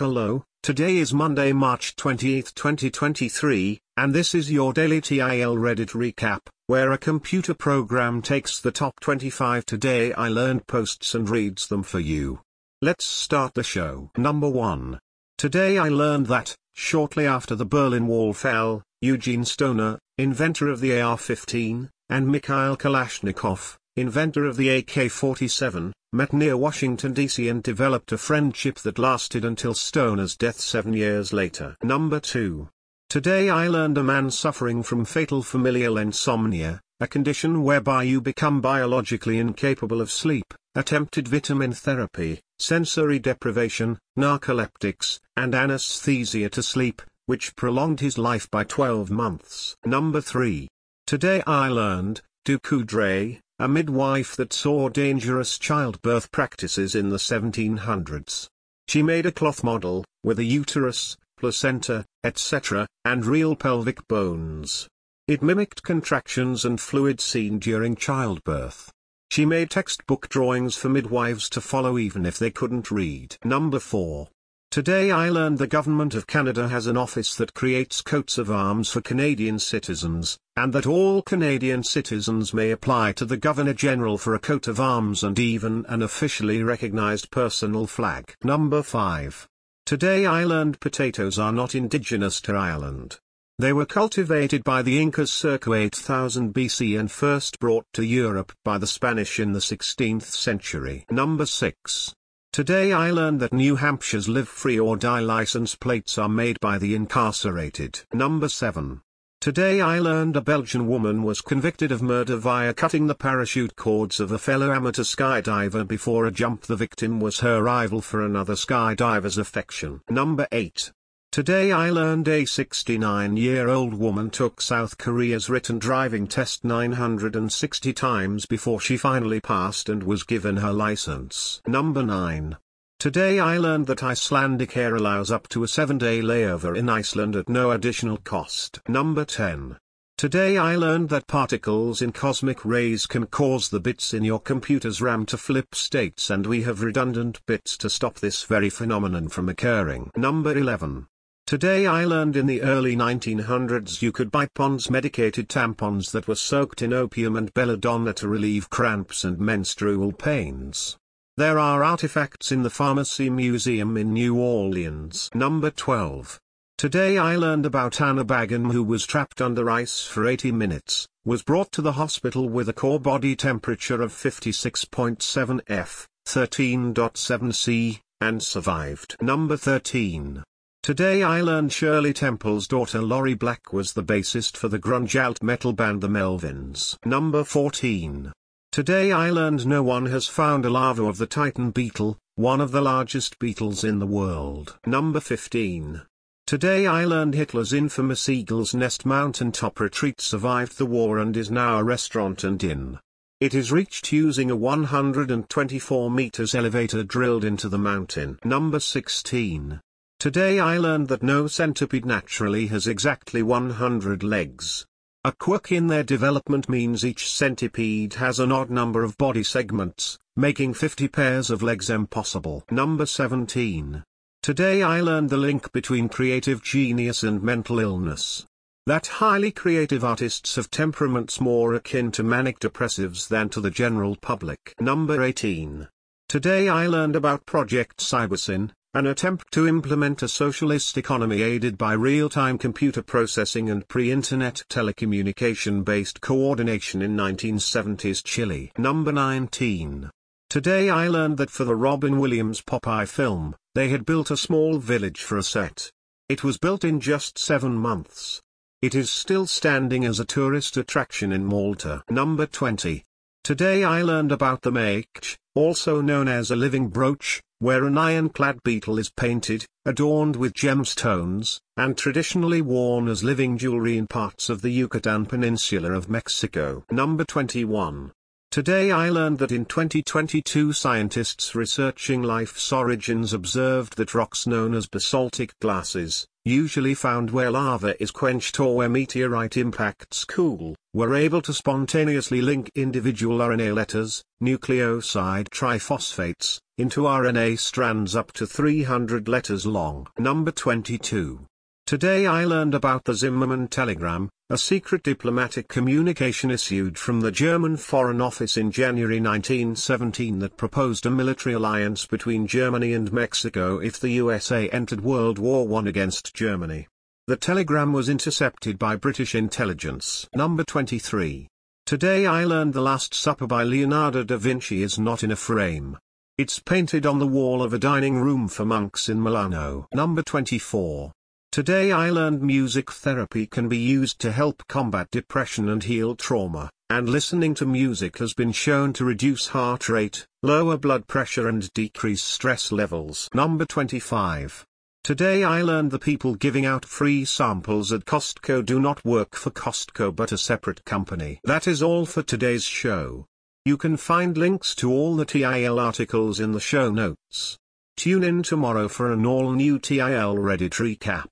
Hello, today is Monday, March 28, 2023, and this is your daily TIL Reddit recap, where a computer program takes the top 25 Today I Learned posts and reads them for you. Let's start the show. Number 1. Today I learned that, shortly after the Berlin Wall fell, Eugene Stoner, inventor of the AR-15, and Mikhail Kalashnikov, inventor of the AK-47, met near Washington, D.C. and developed a friendship that lasted until Stoner's death seven years later. Number 2. Today I learned a man suffering from fatal familial insomnia, a condition whereby you become biologically incapable of sleep, attempted vitamin therapy, sensory deprivation, narcoleptics, and anesthesia to sleep, which prolonged his life by 12 months. Number 3. Today I learned, Du Coudray, a midwife that saw dangerous childbirth practices in the 1700s. She made a cloth model, with a uterus, placenta, etc., and real pelvic bones. It mimicked contractions and fluid seen during childbirth. She made textbook drawings for midwives to follow even if they couldn't read. Number 4. Today I learned the Government of Canada has an office that creates coats of arms for Canadian citizens, and that all Canadian citizens may apply to the Governor-General for a coat of arms and even an officially recognized personal flag. Number 5. Today I learned potatoes are not indigenous to Ireland. They were cultivated by the Incas circa 8000 BC and first brought to Europe by the Spanish in the 16th century. Number 6. Today I learned that New Hampshire's live free or die license plates are made by the incarcerated. Number 7. Today I learned a Belgian woman was convicted of murder via cutting the parachute cords of a fellow amateur skydiver before a jump the victim was her rival for another skydiver's affection. Number 8. Today I learned a 69-year-old woman took South Korea's written driving test 960 times before she finally passed and was given her license. Number 9. Today I learned that Icelandic Air allows up to a 7-day layover in Iceland at no additional cost. Number 10. Today I learned that particles in cosmic rays can cause the bits in your computer's RAM to flip states and we have redundant bits to stop this very phenomenon from occurring. Number 11. Today I learned in the early 1900s you could buy Pond's medicated tampons that were soaked in opium and belladonna to relieve cramps and menstrual pains. There are artifacts in the Pharmacy Museum in New Orleans. Number 12. Today I learned about Anna Bagan who was trapped under ice for 80 minutes, was brought to the hospital with a core body temperature of 56.7 F, 13.7 C, and survived. Number 13. Today I learned Shirley Temple's daughter Lori Black was the bassist for the grunge alt metal band The Melvins. Number 14. Today I learned no one has found a larva of the Titan beetle, one of the largest beetles in the world. Number 15. Today I learned Hitler's infamous Eagle's Nest mountaintop retreat survived the war and is now a restaurant and inn. It is reached using a 124 meters elevator drilled into the mountain. Number 16. Today I learned that no centipede naturally has exactly 100 legs. A quirk in their development means each centipede has an odd number of body segments, making 50 pairs of legs impossible. Number 17. Today I learned the link between creative genius and mental illness. That highly creative artists have temperaments more akin to manic depressives than to the general public. Number 18. Today I learned about Project Cybersyn, an attempt to implement a socialist economy aided by real-time computer processing and pre-internet telecommunication-based coordination in 1970s Chile. Number 19. Today I learned that for the Robin Williams Popeye film, they had built a small village for a set. It was built in just seven months. It is still standing as a tourist attraction in Malta. Number 20. Today I learned about the Maquech, also known as a living brooch, where an ironclad beetle is painted, adorned with gemstones, and traditionally worn as living jewelry in parts of the Yucatan Peninsula of Mexico. Number 21. Today I learned that in 2022 scientists researching life's origins observed that rocks known as basaltic glasses, usually found where lava is quenched or where meteorite impacts cool, were able to spontaneously link individual RNA letters, nucleoside triphosphates, into RNA strands up to 300 letters long. Number 22. Today I learned about the Zimmermann telegram, a secret diplomatic communication issued from the German Foreign Office in January 1917 that proposed a military alliance between Germany and Mexico if the USA entered World War I against Germany. The telegram was intercepted by British intelligence. Number 23. Today I learned The Last Supper by Leonardo da Vinci is not in a frame. It's painted on the wall of a dining room for monks in Milano. Number 24. Today I learned music therapy can be used to help combat depression and heal trauma, and listening to music has been shown to reduce heart rate, lower blood pressure and decrease stress levels. Number 25. Today I learned the people giving out free samples at Costco do not work for Costco but a separate company. That is all for today's show. You can find links to all the TIL articles in the show notes. Tune in tomorrow for an all-new TIL Reddit recap.